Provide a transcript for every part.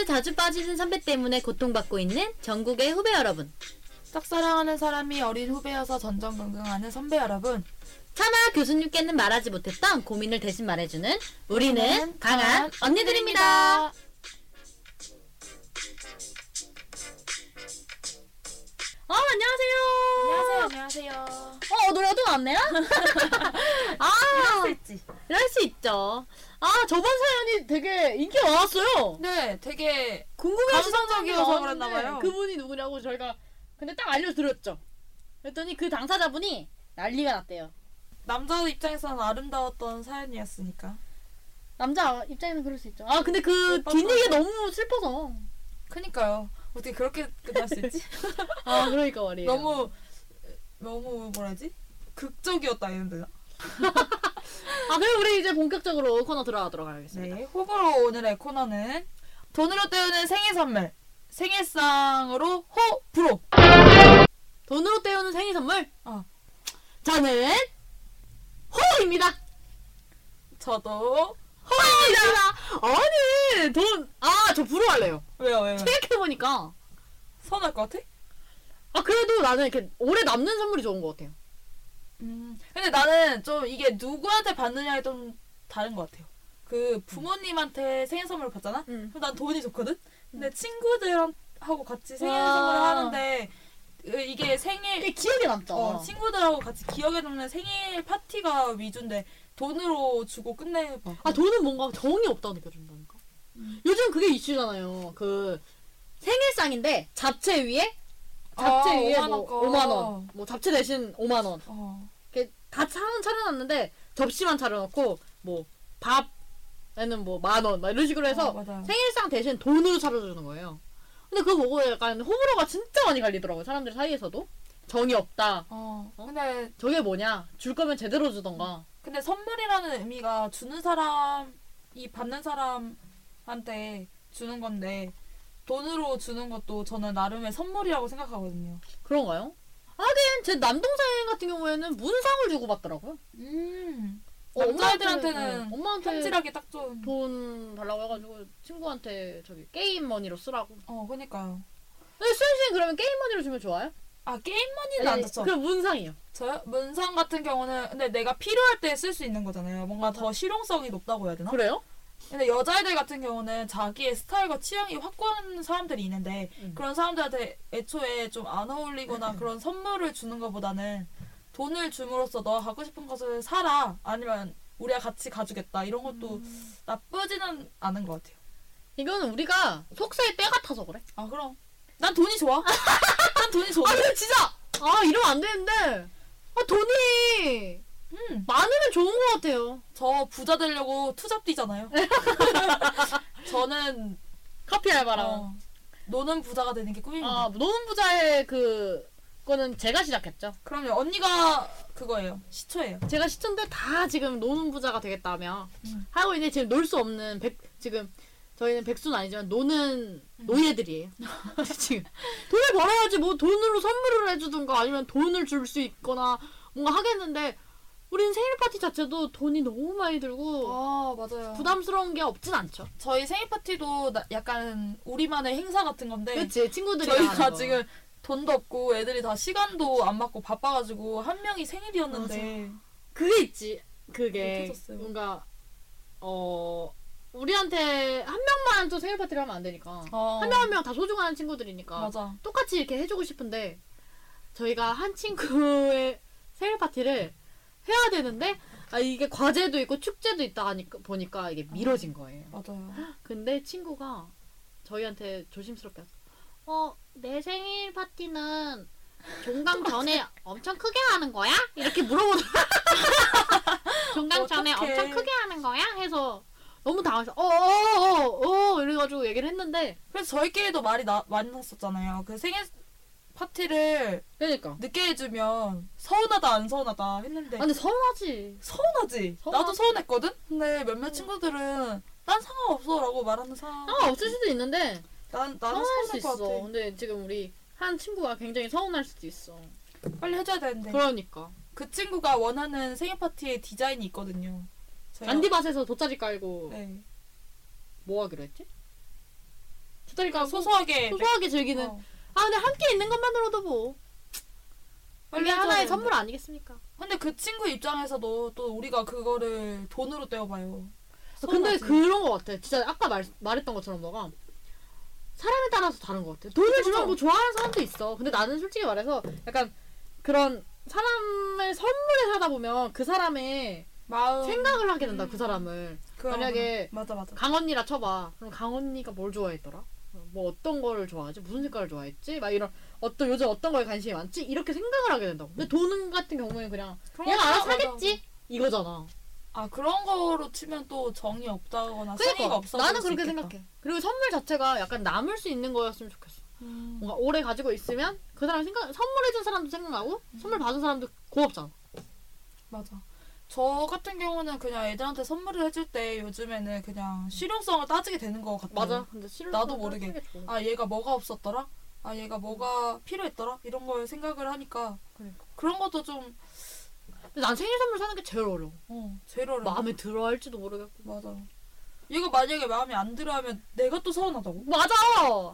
조별과제 자주 빠지는 선배 때문에 고통받고 있는 전국의 후배 여러분. 짝사랑하는 사람이 어린 후배여서 전전긍긍하는 선배 여러분. 차마 교수님께는 말하지 못했던 고민을 대신 말해주는 우리는 강한 언니들입니다. 어, 안녕하세요. 안녕하세요. 안녕하세요. 어, 노래가 또 나왔네요? 아, 이럴 수 있지. 이럴 수 있죠. 아, 저번 사연이 되게 인기 많았어요. 네, 되게 궁금해하시는 감성적이어서 분이 그랬나 많았는데 봐요. 그분이 누구냐고 저희가 근데 딱 알려드렸죠. 그랬더니 그 당사자분이 난리가 났대요. 남자 입장에서는 아름다웠던 사연이었으니까. 남자 입장에는 그럴 수 있죠. 아 근데 그 예뻤어. 뒷얘기 너무 슬퍼서. 그니까요. 어떻게 그렇게 끝날 수 있지? 아 그러니까 말이에요. 너무 너무 뭐라지? 극적이었다 이런 데. 아 그럼 우리 이제 본격적으로 코너 들어가도록 하겠습니다. 네, 호불호 오늘의 코너는 돈으로 때우는 생일 선물. 생일상으로 호 불호. 돈으로 때우는 생일 선물. 어. 저는 호입니다. 저도 호입니다. 아니 돈. 아저 부러워할래요. 왜요 왜요? 생각해 보니까. 선할 것 같아? 아 그래도 나는 이렇게 오래 남는 선물이 좋은 것 같아요. 음. 근데 나는 좀 이게 누구한테 받느냐에 좀 다른 것 같아요. 그 부모님한테 생일 선물을 받잖아? 음. 그럼 난 돈이 좋거든? 근데 친구들하고 같이 생일 와. 선물을 하는데 그 이게 생일 이게 기억에 남죠. 어, 친구들하고 같이 기억에 남는 생일 파티가 위주인데 돈으로 주고 끝내봐. 아 돈은 뭔가 정이 없다고 느껴진다니까. 음. 요즘 그게 이슈잖아요. 그 생일상인데 잡채 위에 잡채 아, 위에 5만 뭐원 거. 5만 원, 뭐 잡채 대신 5만 원. 어. 이렇게 다 차는 차려놨는데 접시만 차려놓고 뭐 밥에는 뭐 만 원, 막 이런 식으로 해서 어. 생일상 대신 돈으로 차려주는 거예요. 근데 그거 보고 약간 호불호가 진짜 많이 갈리더라고요. 사람들 사이에서도 정이 없다. 어. 어? 근데 저게 뭐냐? 줄 거면 제대로 주던가. 근데 선물이라는 의미가 주는 사람이 받는 사람한테 주는 건데 돈으로 주는 것도 저는 나름의 선물이라고 생각하거든요. 그런가요? 하긴 제 남동생 같은 경우에는 문상을 주고 받더라고요. 음. 어, 남자애들한테는 어, 엄마한테 현질하기 딱 좋은. 돈 달라고 해가지고 친구한테 저기 게임 머니로 쓰라고. 어, 그니까요. 근데 수현 씨는 그러면 게임 머니로 주면 좋아요? 아 게임머니는 안 좋죠. 그럼 문상이요. 저요? 문상 같은 경우는 근데 내가 필요할 때 쓸 수 있는 거잖아요. 뭔가 더 실용성이 높다고 해야 되나? 그래요? 근데 여자애들 같은 경우는 자기의 스타일과 취향이 확고한 사람들이 있는데 음. 그런 사람들한테 애초에 좀 안 어울리거나 그런 선물을 주는 것보다는 돈을 줌으로써 너가 갖고 싶은 것을 사라 아니면 우리가 같이 가주겠다 이런 것도 음. 나쁘지는 않은 것 같아요. 이거는 우리가 속세에 때 같아서 그래. 아 그럼 난 돈이 좋아. 난 돈이 좋아. 아 근데 진짜 아 이러면 안 되는데 아 돈이 음, 많으면 좋은 것 같아요. 저 부자 되려고 투잡 뛰잖아요. 저는 커피 알바랑. 어, 노는 부자가 되는 게 꿈입니다. 아 노는 부자의 그 거는 제가 시작했죠. 그럼요. 언니가 그거예요. 시초예요. 제가 시청자 다 지금 노는 부자가 되겠다며 음. 하고 있는데 지금 놀 수 없는 백 지금 저희는 백수는 아니지만 노는 음. 노예들이에요. 지금 돈을 벌어야지 뭐 돈으로 선물을 해주든가 아니면 돈을 줄 수 있거나 뭔가 하겠는데 우리는 생일 파티 자체도 돈이 너무 많이 들고 아 맞아요. 부담스러운 게 없진 않죠. 저희 생일 파티도 나- 약간 우리만의 행사 같은 건데 그렇지 친구들이 네. 저희가 지금 돈도 없고 애들이 다 시간도 안 맞고 바빠가지고 한 명이 생일이었는데 그게 있지. 그게 못 터졌어요. 뭔가 어 우리한테 한 명만 또 생일 파티를 하면 안 되니까 어, 한명 한 명 다 소중한 친구들이니까 맞아. 똑같이 이렇게 해주고 싶은데 저희가 한 친구의 생일 파티를 해야 되는데 아 이게 과제도 있고 축제도 있다 하니까 보니까 이게 미뤄진 거예요. 맞아요. 근데 친구가 저희한테 조심스럽게 어 내 생일 파티는 종강 전에 엄청 크게 하는 거야? 이렇게 물어보더라. 종강 전에 어떡해. 엄청 크게 하는 거야? 해서 너무 당황해서 어어어어 어, 이래가지고 얘기를 했는데 그래서 저희끼리도 말이 나, 많이 났었잖아요. 그 생일 파티를 그러니까 늦게 해주면 서운하다 안 서운하다 했는데 아, 근데 서운하지. 서운하지. 서운하지. 나도 서운했거든. 근데 몇몇 친구들은 난 상관없어라고 말하는 사람. 상관 없을 수도 있는데 난 나는 서운할 수 있어. 같아. 근데 지금 우리 한 친구가 굉장히 서운할 수도 있어. 빨리 해줘야 되는데. 그러니까 그 친구가 원하는 생일 파티의 디자인이 있거든요. 잔디밭에서 돗자리 깔고 네. 뭐 하기로 했지? 숫자리 까고 소소하게 소소하게 즐기는. 어. 아 근데 함께 있는 것만으로도 뭐 이게 하나의 선물. 아니겠습니까? 근데 그 친구 입장에서도 또 우리가 그거를 돈으로 떼어봐요. 근데 서운하지. 그런 것 같아. 진짜 아까 말, 말했던 것처럼 너가 사람에 따라서 다른 것 같아. 돈을 주면. 뭐 좋아하는 사람도 있어. 근데 나는 솔직히 말해서 약간 그런 사람을 선물에 사다 보면 그 사람의 마음 생각을 하게 된다. 음. 그 사람을. 그런 만약에 거. 맞아 맞아. 강언니라 쳐봐. 그럼 강언니가 뭘 좋아했더라? 뭐 어떤 거를 좋아하지? 무슨 색깔을 좋아했지? 막 이런 어떤 요즘 어떤 거에 관심이 많지? 이렇게 생각을 하게 된다고. 근데 돈 같은 경우에는 그냥 얘가 거 알아서 사겠지? 이거잖아. 아 그런 거로 치면 또 정이 없다거나 그러니까 없어. 나는 그렇게 생각해. 그리고 선물 자체가 약간 남을 수 있는 거였으면 좋겠어. 음. 뭔가 오래 가지고 있으면 그 사람 생각 선물해준 사람도 생각나고 선물 받은 사람도 고맙잖아. 맞아. 저 같은 경우는 그냥 애들한테 선물을 해줄 때 요즘에는 그냥 실용성을 따지게 되는 것 같아요. 맞아. 근데 싫은 나도 모르게. 아 얘가 뭐가 없었더라? 아 얘가 뭐가 필요했더라? 이런 걸 생각을 하니까 그러니까. 그런 것도 좀 근데 난 생일 선물 사는 게 제일 어려워. 어, 제일 어려워. 마음에 들어 할지도 모르겠고. 맞아. 얘가 만약에 마음에 안 들어 하면 내가 또 서운하다고? 맞아.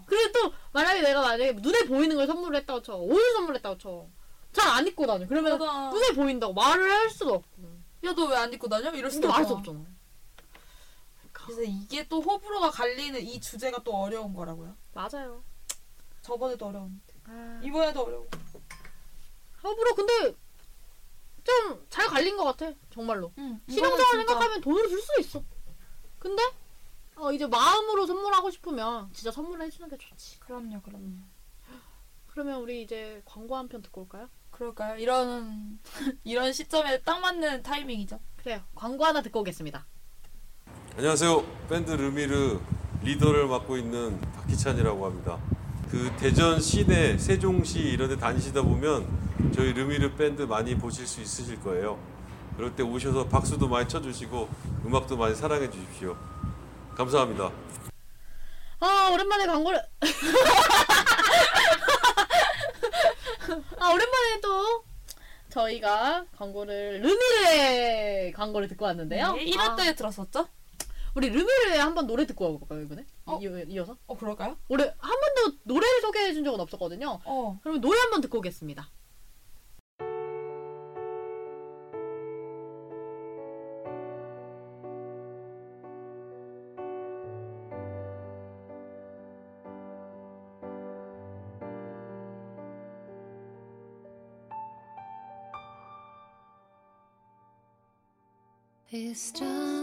그리고 또 만약에 내가 만약에 눈에 보이는 걸 선물을 했다고 쳐. 옷을 선물했다고 쳐. 잘 안 입고 다녀. 그러면 맞아. 눈에 보인다고 말을 할 수도 없고. 야 너 왜 안 입고 다녀? 이럴 수도 근데 말할 수 없잖아. 없잖아. 그래서 이게 또 호불호가 갈리는 이 주제가 또 어려운 거라고요. 맞아요. 저번에도 어려웠는데 아, 이번에도 어려워. 호불호 근데 좀 잘 갈린 것 같아. 정말로. 응. 실용적으로 생각하면 돈으로 줄수 있어. 근데 어, 이제 마음으로 선물하고 싶으면 진짜 선물을 해주는 게 좋지. 그럼요, 그럼요. 그러면 우리 이제 광고 한 편 듣고 올까요? 그럴까요? 이런 이런 시점에 딱 맞는 타이밍이죠. 그래요. 광고 하나 듣고 오겠습니다. 안녕하세요. 밴드 르미르 리더를 맡고 있는 박희찬이라고 합니다. 그 대전 시내, 세종시 이런 데 다니시다 보면 저희 르미르 밴드 많이 보실 수 있으실 거예요. 그럴 때 오셔서 박수도 많이 쳐주시고 음악도 많이 사랑해 주십시오. 감사합니다. 아 오랜만에 광고를 아 오랜만에 또 저희가 광고를 르미르의 광고를 듣고 왔는데요. 네, 1화 아, 때 들었었죠? 우리 르미르의 한번 노래 듣고 와볼까요 이번에? 어? 이, 이어서? 어, 그럴까요? 올해 한 번도 노래를 소개해 준 적은 없었거든요. 어. 그러면 노래 한번 듣고 오겠습니다. crystal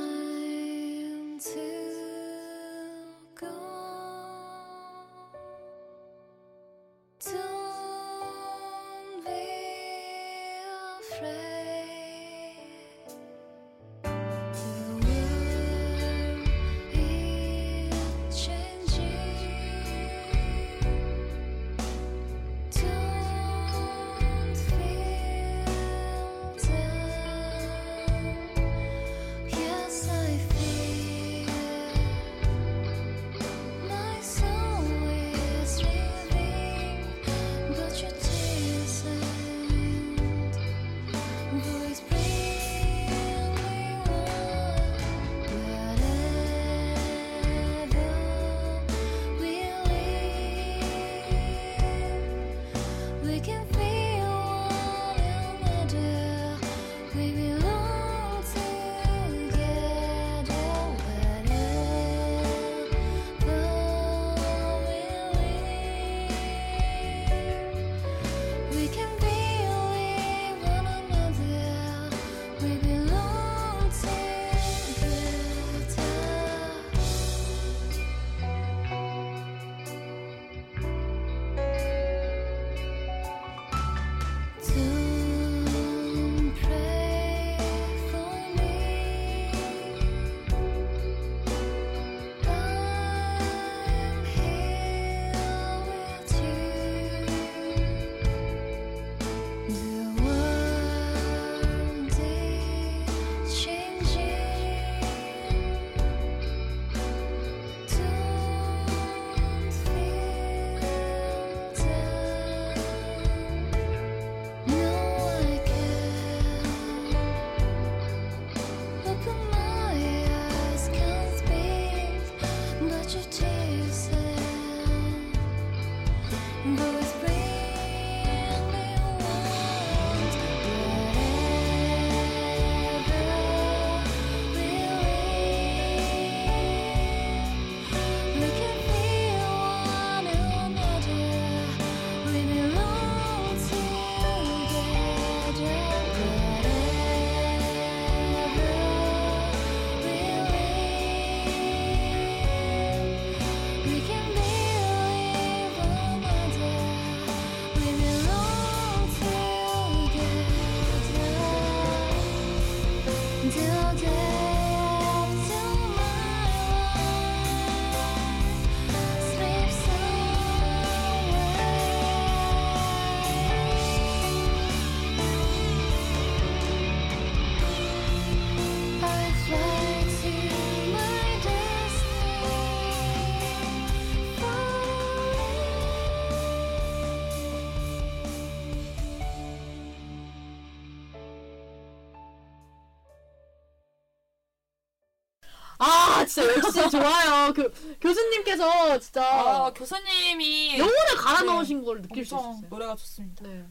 아 진짜 역시 좋아요. 그 교수님께서 진짜 아 교수님이 영혼을 갈아 네. 넣으신 걸 느낄 수 엄청 있었어요. 노래가 좋습니다. 네.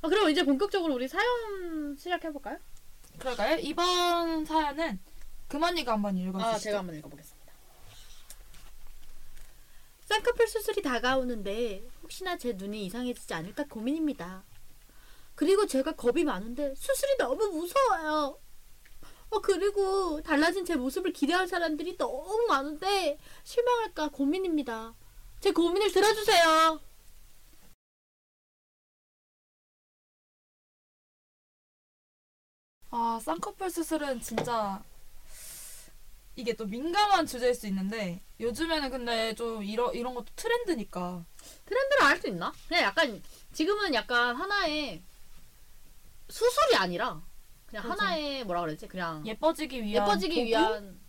아 그럼 이제 본격적으로 우리 사연 시작해 볼까요? 그럴까요? 이번 사연은 금언니가 한번 읽어주시죠. 아 제가 한번 읽어보겠습니다. 쌍꺼풀 수술이 다가오는데 혹시나 제 눈이 이상해지지 않을까 고민입니다. 그리고 제가 겁이 많은데 수술이 너무 무서워요. 어 그리고 달라진 제 모습을 기대할 사람들이 너무 많은데 실망할까 고민입니다. 제 고민을 들어주세요. 아 쌍꺼풀 수술은 진짜 이게 또 민감한 주제일 수 있는데 요즘에는 근데 좀 이런 이런 것도 트렌드니까 트렌드를 알 수 있나? 그냥 약간 지금은 약간 하나의 수술이 아니라 그냥 그렇죠. 하나의 뭐라 그랬지? 그냥 예뻐지기 위한 예뻐지기 도구? 위한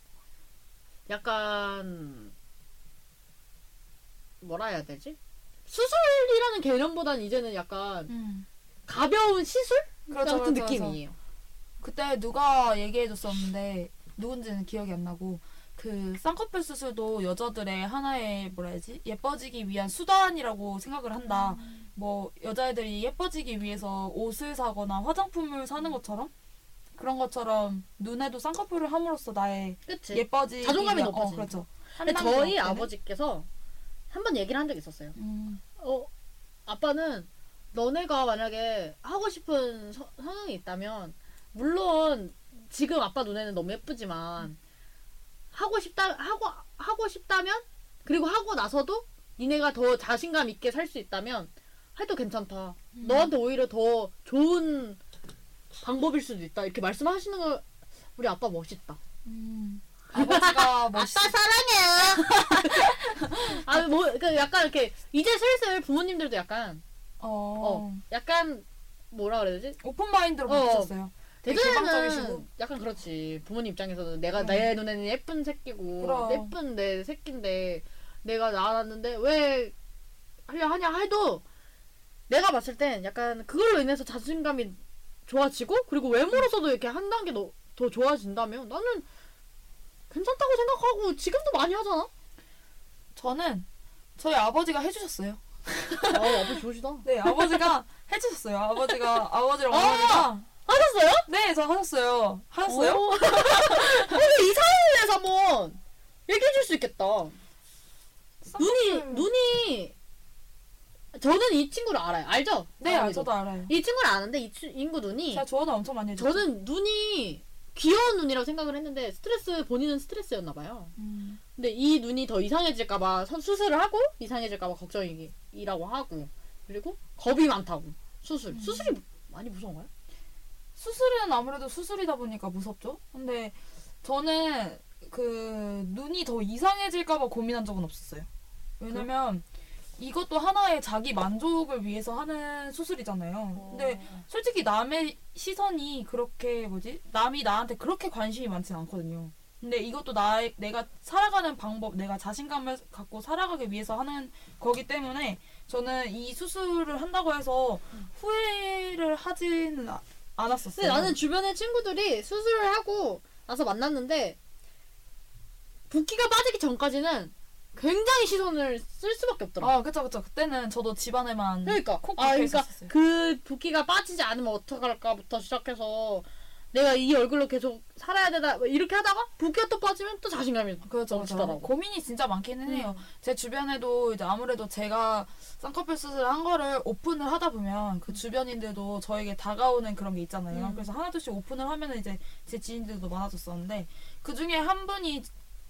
약간 뭐라 해야 되지? 수술이라는 개념보다는 이제는 약간 음. 가벼운 시술 그렇죠, 같은 그렇죠, 느낌이에요. 그때 누가 얘기해줬었는데 누군지는 기억이 안 나고 그 쌍꺼풀 수술도 여자들의 하나의 뭐라 해야지 예뻐지기 위한 수단이라고 생각을 한다. 뭐 여자애들이 예뻐지기 위해서 옷을 사거나 화장품을 사는 것처럼 그런 것처럼 눈에도 쌍꺼풀을 함으로써 나의 그치? 예뻐지기 자존감이 높아지는 어, 그렇죠. 근데 저희? 아버지께서 한 번 얘기를 한 적이 있었어요. 음, 어, 아빠는 너네가 만약에 하고 싶은 서- 성향이 있다면 물론 지금 아빠 눈에는 너무 예쁘지만 하고 싶다 하고 하고 싶다면 그리고 하고 나서도 니네가 더 자신감 있게 살 수 있다면 해도 괜찮다. 음. 너한테 오히려 더 좋은 방법일 수도 있다. 이렇게 말씀하시는 거 우리 아빠 멋있다. 음. 아버지가 멋있 아빠 사랑해. 아, 뭐, 그 약간 이렇게 이제 슬슬 부모님들도 약간 어, 어, 약간 뭐라 그래야 되지? 오픈 마인드로 어. 바뀌셨어요. 되게 대전에는. 약간 그렇지. 부모님 입장에서는 내가 그럼. 내 눈에는 예쁜 새끼고 그럼. 예쁜 내 새끼인데 내가 낳았는데 왜 하려 하냐 해도 내가 봤을 땐 약간 그걸로 인해서 자신감이 좋아지고 그리고 외모로서도 이렇게 한 단계 더, 더 좋아진다면 나는 괜찮다고 생각하고 지금도 많이 하잖아. 저는 저희 아버지가 해주셨어요. 아, 아버지 좋으시다. 네, 아버지가 해주셨어요. 아버지가 아버지랑 어! 어머니가 하셨어요? 네, 저 하셨어요. 하셨어요? 어, 근데 이 사연에 대해서 한번 얘기해 줄 수 있겠다. 눈이 저는 이 친구를 알아요. 알죠? 네, 아. 저도 알아요. 이 친구를 아는데 이 치- 인구 눈이 제가 조언을 엄청 많이 해줬어요. 저는 눈이 귀여운 눈이라고 생각을 했는데 스트레스 본인은 스트레스였나 봐요. 음, 근데 이 눈이 더 이상해질까봐 선- 수술을 하고 이상해질까 봐 걱정이라고 하고 그리고 겁이 많다고 수술 음. 수술이 많이 무서운가요? 수술은 아무래도 수술이다 보니까 무섭죠. 근데 저는 그 눈이 더 이상해질까 봐 고민한 적은 없었어요. 왜냐면 이것도 하나의 자기 만족을 위해서 하는 수술이잖아요. 근데 솔직히 남의 시선이 그렇게 뭐지? 남이 나한테 그렇게 관심이 많진 않거든요. 근데 이것도 나 내가 살아가는 방법, 내가 자신감을 갖고 살아가기 위해서 하는 거기 때문에 저는 이 수술을 한다고 해서 후회를 하지는 아- 않았었어요. 근데 나는 주변에 친구들이 수술을 하고 나서 만났는데 붓기가 빠지기 전까지는 굉장히 시선을 쓸 수밖에 없더라. 아, 그쵸, 그쵸. 그때는 저도 집안에만 그러니까 콕아 그러니까 있었어요. 그 붓기가 빠지지 않으면 어떡할까부터 시작해서 내가 이 얼굴로 계속 살아야 되다 뭐 이렇게 하다가 붓기가 또 빠지면 또 자신감이 그렇죠, 그렇죠. 넘치더라고. 고민이 진짜 많기는 해요. 음. 제 주변에도 이제 아무래도 제가 쌍꺼풀 수술을 한 거를 오픈을 하다 보면 그 주변인들도 저에게 다가오는 그런 게 있잖아요. 음. 그래서 하나둘씩 오픈을 하면 이제 제 지인들도 많아졌었는데 그 중에 한 분이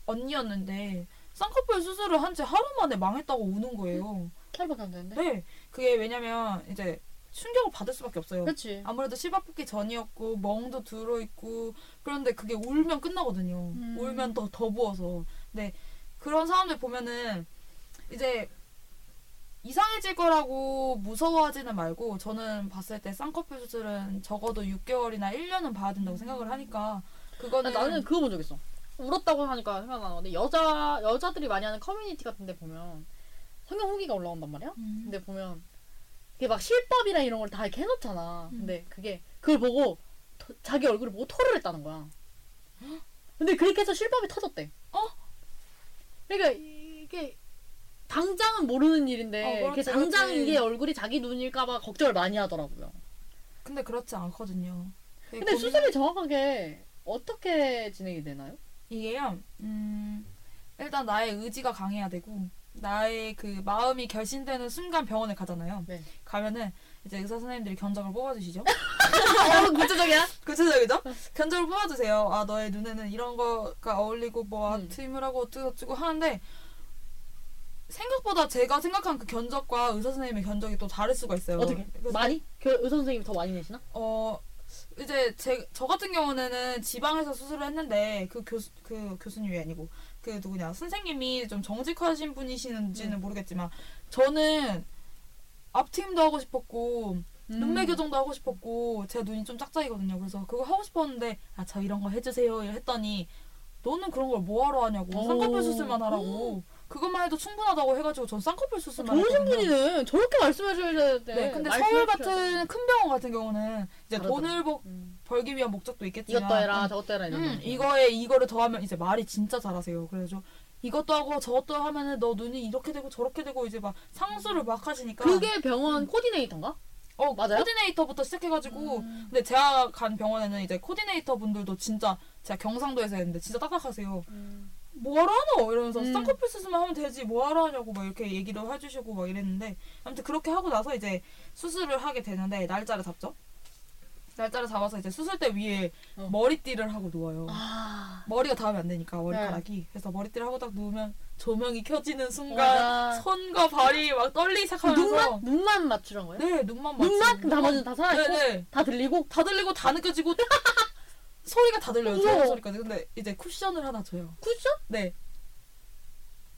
언니였는데 쌍꺼풀 수술을 한 지 하루 만에 망했다고 우는 거예요. 하루밖에 안 되는데. 네. 그게 왜냐면 이제 충격을 받을 수밖에 없어요. 그렇지. 아무래도 씨바뽑기 전이었고 멍도 들어있고 그런데 그게 울면 끝나거든요. 음. 울면 더 더 부어서. 근데 그런 사람들 보면은 이제 이상해질 거라고 무서워하지는 말고 저는 봤을 때 쌍꺼풀 수술은 적어도 6개월이나 1년은 봐야 된다고 생각을 하니까 그거는 나는 그거 본 적 있어. 울었다고 하니까 생각나는 건데 여자 여자들이 많이 하는 커뮤니티 같은데 보면 성형 후기가 올라온단 말이야. 음. 근데 보면 그게 막 실밥이나 이런 걸 다 이렇게 해놓잖아. 음. 근데 그게 그걸 보고 토- 자기 얼굴을 보고 토를 했다는 거야. 근데 그렇게 해서 실밥이 터졌대. 어? 그러니까 이게 당장은 모르는 일인데 어, 그렇지, 당장 그렇지. 이게 얼굴이 자기 눈일까봐 걱정을 많이 하더라고요. 근데 그렇지 않거든요. 근데 수술이 정확하게 어떻게 진행이 되나요? 이게요. 음, 일단 나의 의지가 강해야 되고 나의 그 마음이 결심되는 순간 병원에 가잖아요. 네. 가면은 이제 의사 선생님들이 견적을 뽑아주시죠. 어, 구체적이야? 구체적이죠? 견적을 뽑아주세요. 아 너의 눈에는 이런 거가 어울리고 뭐 음. 아트임을 하고 어쩌고저쩌고 하는데 생각보다 제가 생각한 그 견적과 의사 선생님의 견적이 또 다를 수가 있어요. 어떻게? 많이? 그 의사 선생님이 더 많이 내시나? 어 제 저 같은 경우는 지방에서 수술을 했는데 그 교수 그 교수님이 아니고 그 누구냐 선생님이 좀 정직하신 분이시는지는 음. 모르겠지만 저는 앞트임도 하고 싶었고 눈매 교정도 하고 싶었고 제가 눈이 좀 짝짝이거든요. 그래서 그거 하고 싶었는데 아 저 이런 거 해주세요 했더니 너는 그런 걸 뭐하러 하냐고 오. 쌍꺼풀 수술만 하라고 그것만 해도 충분하다고 해가지고 전 쌍꺼풀 수술만 좋으신 했거든요. 분이네. 저렇게 말씀해줘야 돼. 네, 근데 서울 같은 큰 병원 같은 경우는 이제 다르더라고요. 돈을 벌- 음. 벌기 위한 목적도 있겠지만 이것도 해라, 음, 저것도 해라 이런 음, 거. 이거에 이거를 더하면 이제 말이 진짜 잘하세요. 그래서 이것도 하고 저것도 하면은 너 눈이 이렇게 되고 저렇게 되고 이제 막 상수를 막 하시니까 그게 병원 코디네이터인가? 어 맞아요? 코디네이터부터 시작해가지고 음. 근데 제가 간 병원에는 이제 코디네이터 분들도 진짜 제가 경상도에서 했는데 진짜 딱딱하세요. 뭐하러 하노? 이러면서 음. 쌍꺼풀 수술만 하면 되지 뭐하러 하냐고 막 이렇게 얘기를 해주시고 막 이랬는데 아무튼 그렇게 하고 나서 이제 수술을 하게 되는데 날짜를 잡죠. 날짜를 잡아서 이제 수술대 위에 어. 머리띠를 하고 누워요. 아. 머리가 닿으면 안 되니까 머리카락이 그래서 머리띠를 하고 딱 누우면 조명이 켜지는 순간 맞아. 손과 발이 막 떨리기 시작하면서 눈만 눈만 맞추란 거예요? 네 눈만 맞 눈만? 나머지는 다 살아 있고? 네네 다 들리고? 다 들리고 다 느껴지고 소리가 다 들려요. 소리 소리까지 근데 이제 쿠션을 하나 줘요 쿠션? 네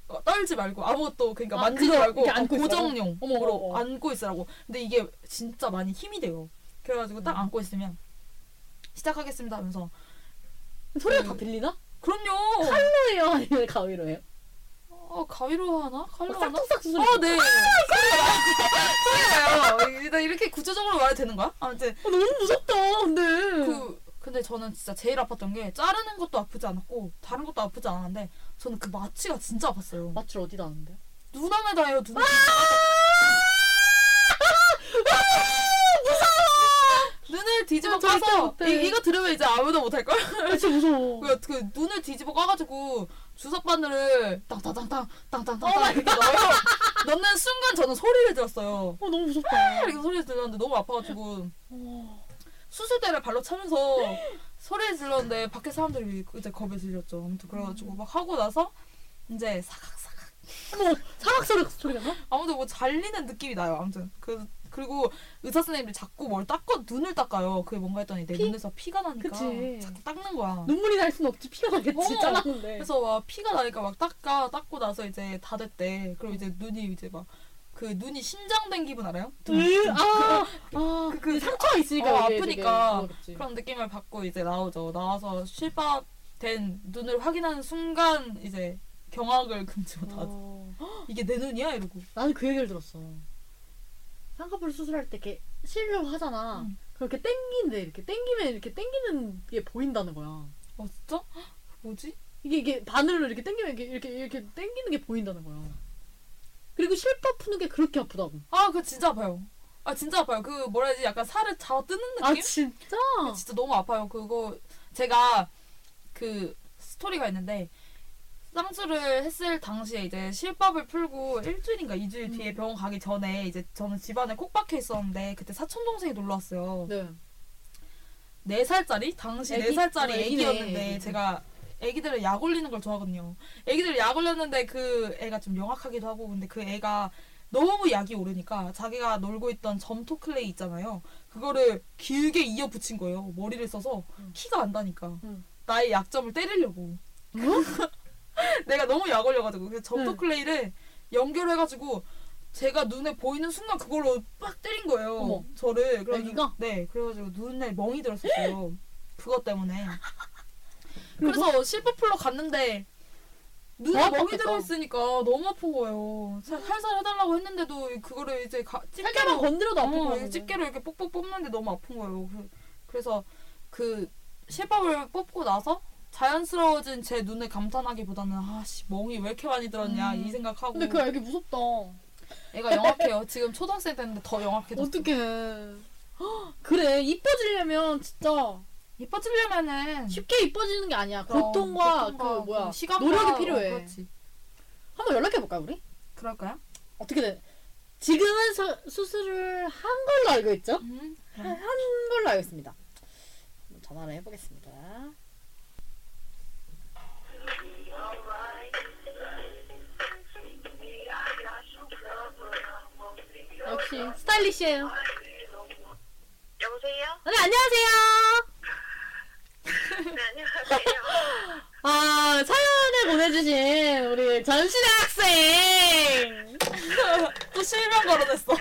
어, 떨지 말고 아무것도 그러니까 아, 만지지 말고 어? 고정용으로 어머. 안고 있으라고 근데 이게 진짜 많이 힘이 돼요 그래가지고 딱 음. 안고 있으면 시작하겠습니다 하면서 소리가 그- 다 들리나? 그럼요 칼로예요 아니면 가위로 해요? 어, 가위로 하나? 칼로 하나? 싹둑싹 소리. 어, 네. 소리가요. 일단 이렇게 구체적으로 말해도 되는 거야? 아무튼 어, 너무 무섭다. 근데. 그 근데 저는 진짜 제일 아팠던 게 자르는 것도 아프지 않았고 다른 것도 아프지 않았는데 저는 그 마취가 진짜 아팠어요. 마취를 어디다 하는데? 눈안에다 해요. 눈. 눈을 뒤집어 아, 까서. 이, 이거 들으면 이제 아무도 못할 걸. 아, 진짜 무서워. 그, 그 눈을 뒤집어 까가지고 주사 바늘을 땅땅땅땅 땅땅땅 어, 이렇게 넣어요. 넣는 순간 저는 소리를 들었어요. 어, 너무 무섭다. 이렇게 소리를 들었는데 너무 아파가지고 어. 수술대를 발로 차면서 소리를 질렀는데 밖에 사람들이 이제 겁에 질렸죠. 아무튼 그래가지고 막 하고 나서 이제 사각사각 어머, 사각 소리, 소리가 나? 아무튼 뭐 잘리는 느낌이 나요. 아무튼 그 그리고 의사 선생님이 자꾸 뭘 닦아 눈을 닦아요. 그게 뭔가 했더니 내 피? 눈에서 피가 나니까 그치. 자꾸 닦는 거야. 눈물이 날 순 없지. 피가 나겠지. 어. 그래서 막 피가 나니까 막 닦아 닦고 나서 이제 다 됐대. 그리고 이제 눈이 이제 막 그 눈이 신장된 기분 알아요? 으, 아, 아, 그- 그, 그 상처가 있으니까 어, 아프니까. 되게. 그런 느낌을 받고 이제 나오죠. 나와서 실밥된 눈을 확인하는 순간 이제 경악을 금치 못하죠. 어. 이게 내 눈이야 이러고. 나는 그 얘기를 들었어. 쌍꺼풀 수술할 때 이렇게 실려고 하잖아. 응. 그렇게 땡기는데 이렇게 땡기면 이렇게 땡기는 게 보인다는 거야. 어 진짜? 뭐지? 이게 이게 바늘로 이렇게 땡기면 이렇게 이렇게 이렇게 땡기는 게 보인다는 거야. 그리고 실밥 푸는 게 그렇게 아프다고. 아 그거 진짜 아파요. 아 진짜 아파요. 그 뭐라 해야지 약간 살을 잡아 뜯는 느낌? 아 진짜? 진짜 너무 아파요. 그거 제가 그 스토리가 있는데 쌍수를 했을 당시에 이제 실밥을 풀고 일주일인가 이주일 음. 뒤에 병원 가기 전에 이제 저는 집안에 콕 박혀 있었는데 그때 사촌 동생이 놀러 왔어요. 네. 네 살짜리 당시? 네 살짜리 어, 애기네, 애기였는데 애기. 제가 애기들을 약 올리는 걸 좋아하거든요. 애기들 약 올렸는데 그 애가 좀 영악하기도 하고 근데 그 애가 너무 약이 오르니까 자기가 놀고 있던 점토 클레이 있잖아요. 그거를 길게 이어 붙인 거예요. 머리를 써서 음. 키가 안다니까. 음. 나의 약점을 때리려고. 내가 너무 약 올려가지고 그래서 점토 네. 클레이를 연결해가지고 제가 눈에 보이는 순간 그걸로 빡 때린 거예요. 어머. 저를 그래가지고 애기가? 네 그래가지고 눈에 멍이 들었었어요. 그것 때문에. 그래서 실버풀러 갔는데 눈에 더 멍이 아팠겠다. 들어 있으니까 너무 아픈 거예요. 사- 살살 해달라고 했는데도 그거를 이제 가, 집게로 건드려도 것 어, 같은데. 집게로 이렇게 뽑뽑 뽑는데 너무 아픈 거예요. 그- 그래서 그 실밥을 뽑고 나서 자연스러워진 제 눈을 감탄하기보다는 아씨 멍이 왜 이렇게 많이 들었냐 음. 이 생각하고 근데 그 알기 무섭다. 애가 영악해요. 지금 초등학생 됐는데 더 영악해졌어. 어떡해. 헉, 그래 이뻐지려면 진짜 이뻐지려면은 쉽게 이뻐지는 게 아니야. 그럼 고통과, 고통과 그 뭐야 시간과 노력이 필요해. 어. 한번 연락해 볼까 요 우리? 그럴까요? 어떻게 돼? 지금은 서, 수술을 한 걸로 알고 있죠? 음. 한 걸로 알고 있습니다. 전화를 해보겠습니다. 역시 스타일리시해요. 여보세요? 네 안녕하세요. 네, 안녕하세요. 아 사연을 보내주신 우리 전신의 학생 또 실명 걸어냈어.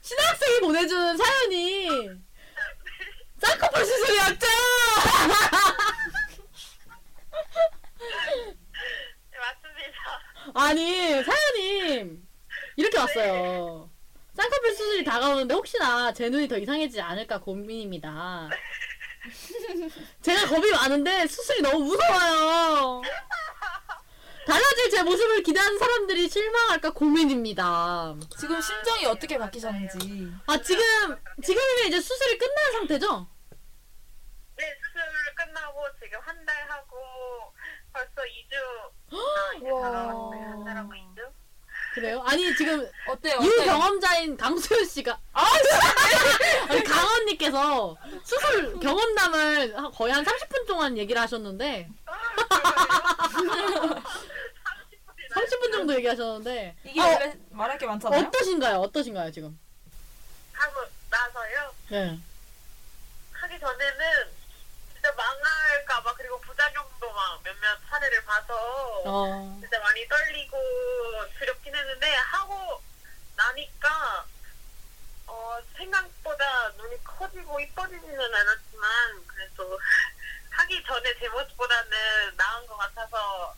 신학생이 보내준 사연이 쌍꺼풀 수술이었죠. 네, 맞습니다. 아니 사연이 이렇게 왔어요. 쌍꺼풀 수술이 다가오는데 혹시나 제 눈이 더 이상해지지 않을까 고민입니다. 제가 겁이 많은데 수술이 너무 무서워요. 달라질 제 모습을 기대하는 사람들이 실망할까 고민입니다. 지금 심정이 어떻게 바뀌셨는지. 아 지금 지금이면 이제 수술이 끝난 상태죠? 네, 수술 끝나고 지금 한 달 하고 벌써 2주. 아, 이제. 다가왔어요. 한 달하고 2주? 그래요? 아니 지금 어때요? 유 어때요? 경험자인 강소연 씨가 아 아니 강언니께서 수술 경험담을 한- 거의 한 30분 동안 얘기를 하셨는데 아, 그래요? 30분 정도 얘기하셨는데 이게 어, 원래 말할 게 많잖아요. 어떠신가요? 어떠신가요 지금? 하고 나서요. 네. 하기 전에는 진짜 망할까봐 그리고 막 몇몇 사례를 봐서 어. 진짜 많이 떨리고 두렵긴 했는데 하고 나니까 어, 생각보다 눈이 커지고 이뻐지지는 않았지만 그래도 하기 전에 제 모습보다는 나은 것 같아서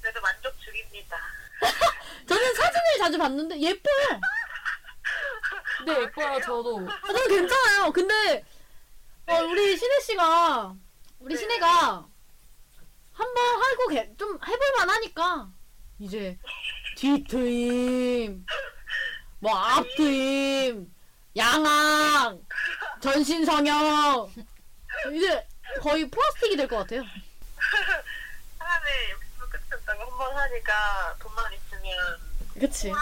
그래도 만족 중입니다. 저는 사진을 자주 봤는데 예뻐요. 네 예뻐요 저도. 아, 저는 괜찮아요. 근데 어, 우리 신혜 씨가 우리 네. 신혜가 한번 하고 개- 좀 해볼만 하니까 이제 뒤트임, 뭐 앞트임, 양악, 전신 성형 이제 거의 플라스틱이 될 것 같아요. 사람의 욕심은 끝이 없다고 한 번 하니까 돈만 있으면 그치?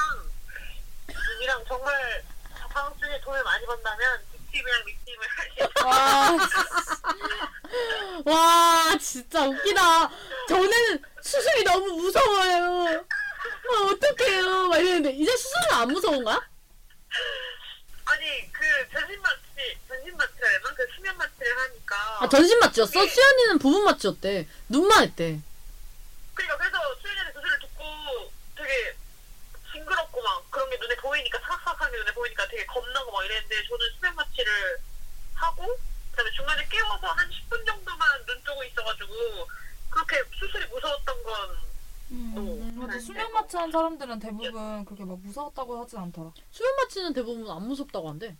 눈이랑 정말 다음 주에 돈을 많이 번다면 뒷팀이랑 밑팀을 와 와 진짜 웃기다. 저는 수술이 너무 무서워요. 아, 어떡해요. 막 이랬는데 이제 수술은 안 무서운가? 아니 그 전신 마취 전신 마취라 해야 되나? 그 수면 마취를 하니까 아 전신 마취였어? 네. 수연이는 부분 마취였대. 눈만 했대. 그러니까 그래서 수연이한테 교수를 듣고 되게 징그럽고 막 그런 게 눈에 보이니까 사각사각한 게 눈에 보이니까 되게 겁나고 막 이랬는데 저는 수면 마취를 하고 그다음에 깨워서 한 10분 정도만 눈 뜨고 있어가지고 그렇게 수술이 무서웠던 건 음, 맞아 수면 마취한 사람들은 대부분 그렇게 막 무서웠다고 하진 않더라. 수면 마취는 대부분 안 무섭다고 한대.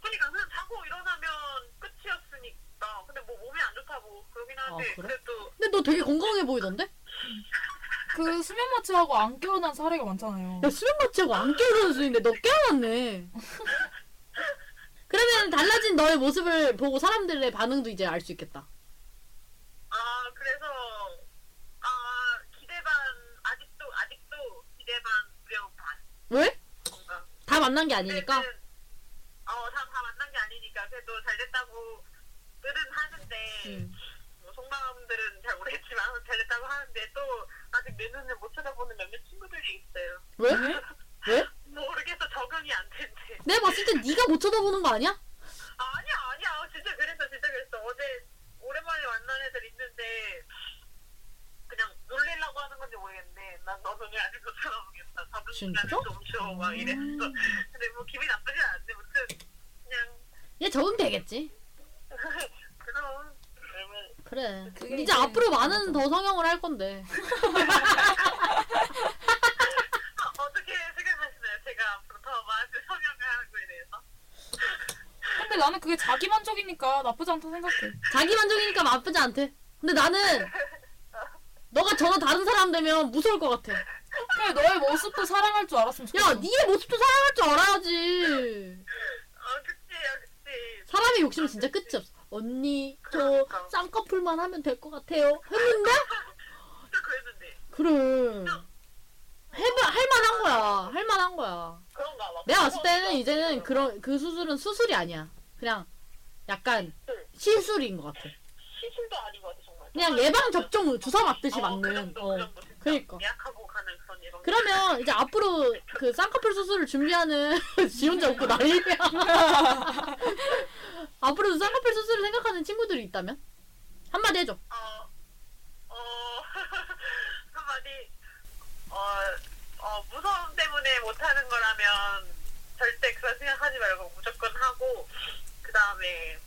그러니까 그냥 자고 일어나면 끝이었으니까 근데 뭐 몸이 안 좋다고 그러긴 하는데 아, 그래? 그래도 근데 너 되게 건강해 보이던데? 그 수면 마취하고 안 깨어난 사례가 많잖아요. 야 수면 마취하고 안 깨우는 수인데 너 깨어났네. 그러면 달라진 너의 모습을 보고 사람들의 반응도 이제 알 수 있겠다. 아 그래서 아 기대 반 아직도 아직도 기대 반 두려움 반 왜? 뭔가 다 만난 게 아니니까. 어다 다 만난 게 아니니까 그래도 잘 됐다고 들은 하는데 음. 뭐 속마음들은 잘 모르겠지만 잘 됐다고 하는데 또 아직 내 눈을 못 쳐다보는 몇몇 친구들이 있어요 왜? 왜? 모르겠어 적응이 안 된대 내가 봤을 때 네가 못 쳐다보는 거 아니야? 아니야 아니야 진짜 그랬어 진짜 그랬어 어제 오랜만에 만난 애들 있는데 그냥 놀리려고 하는 건지 모르겠는데 난너 눈을 아직 못 쳐다보겠다 진짜? 줘. 막 이랬어 근데 뭐 기분이 나쁘진 않은데 무튼 그냥 얘 적응 되겠지. 그럼 그러면 그래. 이제 앞으로 많은. 더 성형을 할 건데. 어떻게 생각하시 나는 그게 자기 만족이니까 나쁘지 않다 생각해. 자기 만족이니까 나쁘지 않대. 근데 나는 너가 전혀 다른 사람 되면 무서울 것 같아. 그래 너의 모습도 사랑할 줄 알았으면 좋겠어. 야, 니의 모습도 사랑할 줄 알아야지. 아 그치 야 그치 사람의 욕심은 진짜 끝이 없어. 언니, 저 쌍꺼풀만 하면 될 것 같아요. 했는데? 진짜 그랬는데 그래. 해봐, 할만한 거야. 할만한 거야. 그런가 막 내가 봤을 때는 이제는 그런, 그 수술은 수술이 아니야. 그냥 약간 시술인 것 같아. 시술도 아닌 것 같아 정말 그냥 예방 접종 주사 맞듯이 어, 그 맞는. 어. 그 정도 그니까. 예약하고 가는 그런 예방 그러면 이제 앞으로 그 쌍꺼풀 수술을 준비하는 지 혼자 웃고 난리야. 앞으로 쌍꺼풀 수술을 생각하는 친구들이 있다면 한마디 해줘. 어, 어, 한마디, 어, 어, 무서움 때문에 못하는 거라면 절대 그런 생각하지 말고 무조건 하고, 그 다음에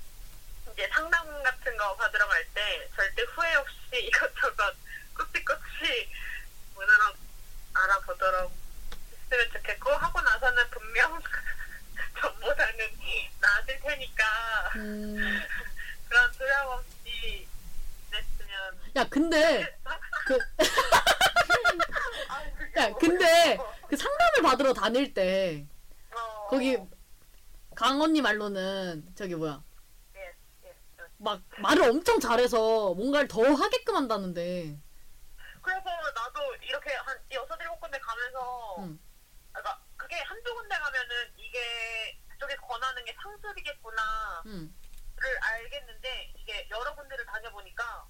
이제 상담 같은 거 받으러 갈 때 절대 후회 없이 이것저것 꾹지꾹지 보도록 알아보도록 했으면 좋겠고, 하고 나서는 분명 전보다는 나아질 테니까 음, 그런 두려움 없이 됐으면 야 근데 그, 아, 야 근데 그 상담을 받으러 다닐 때 어, 거기 강 언니 말로는 저기 뭐야 예, 예. 막 말을 엄청 잘해서 뭔가를 더 하게끔 한다는데. 그래서 나도 이렇게 한 여섯 일곱 군데 가면서 응. 그러니까 그게 한두 군데 가면은 이게 그쪽에 권하는 게 상술이겠구나를 음, 알겠는데 이게 여러 군데를 다녀보니까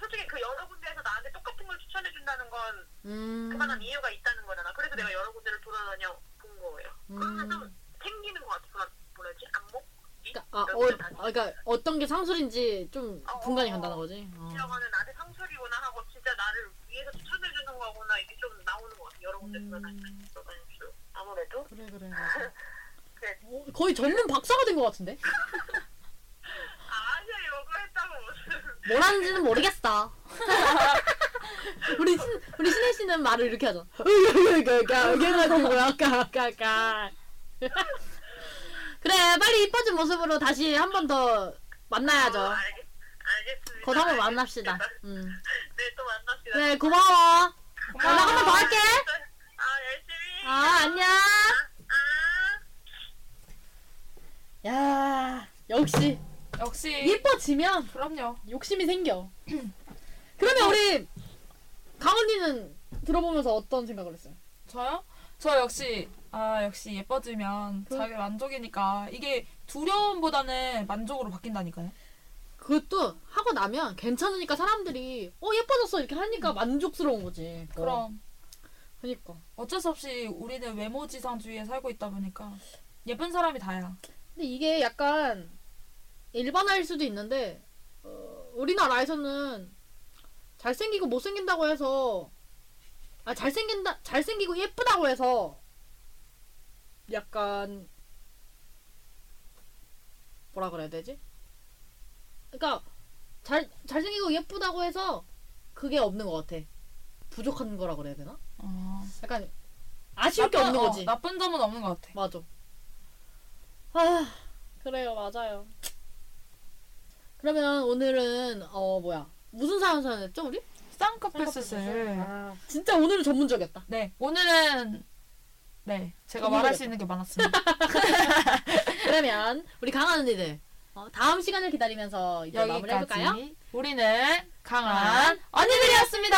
솔직히 그 여러 군데에서 나한테 똑같은 걸 추천해 준다는 건 음, 그만한 이유가 있다는 거잖아. 그래서 내가 여러 군데를 돌아다녀 본 거예요. 그러면 좀 음. 생기는 것 같아. 그러니까, 아, 어, 아, 그러니까 어떤 게 상술인지 좀 어, 분간이 어, 간다는 거지. 어. 이러면은 나한테 상술이구나 하고 진짜 나를 위해서 추천해 주는 거구나 이게 좀 나오는 것 같아. 여러 군데 음. 돌아다니면서 돌아다니면서. 아무래도 그래 그래. 그래. 어, 거의 전문 박사가 된 것 같은데? 아, 아니야 이거 했다고 무슨 뭘 하는지는 모르겠어. 우리 신, 우리 신혜 씨는 말을 이렇게 하죠. 그래가지고 아까 아까 아까. 그래 빨리 이뻐진 모습으로 다시 한 번 더 만나야죠. 어, 알겠, 알겠습니다. 곧 한 번. 만납시다. 음. 네, 또 만납시다. 그래 고마워. 연락 한번 더 할게. 아, 열심히. 아 안녕. 아. 야 역시 역시 이뻐지면 그럼요. 욕심이 생겨. 그러면 우리 강언니는 들어보면서 어떤 생각을 했어요? 저요? 저 역시 아 역시 예뻐지면 그- 자기 만족이니까 이게 두려움보다는 만족으로 바뀐다니까요. 그것도 하고 나면 괜찮으니까 사람들이 어 예뻐졌어 이렇게 하니까 만족스러운 거지. 음. 그럼 그니까. 어쩔 수 없이 우리는 외모 지상주의에 살고 있다 보니까 예쁜 사람이 다야. 근데 이게 약간 일반화일 수도 있는데 어, 우리나라에서는 잘생기고 못생긴다고 해서 아 잘생긴다 잘생기고 예쁘다고 해서 약간 뭐라 그래야 되지? 그러니까 잘 잘생기고 예쁘다고 해서 그게 없는 것 같아. 부족한 거라 그래야 되나? 어. 약간 아쉬울 게 없는 어, 거지. 나쁜 점은 없는 것 같아. 맞아. 아, 그래요, 맞아요. 그러면 오늘은 어 뭐야 무슨 사연 사연했죠 우리? 쌍꺼풀 수술. 아, 진짜 오늘은 전문적이었다. 네 오늘은 네 제가. 말할 수 있는 게 많았습니다. 그러면 우리 강한 언니들 어, 다음 시간을 기다리면서 이제 마무리해볼까요? 우리는 강한 언니들이었습니다.